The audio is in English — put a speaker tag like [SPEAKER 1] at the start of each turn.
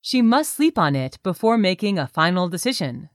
[SPEAKER 1] She must sleep on it before making a final decision.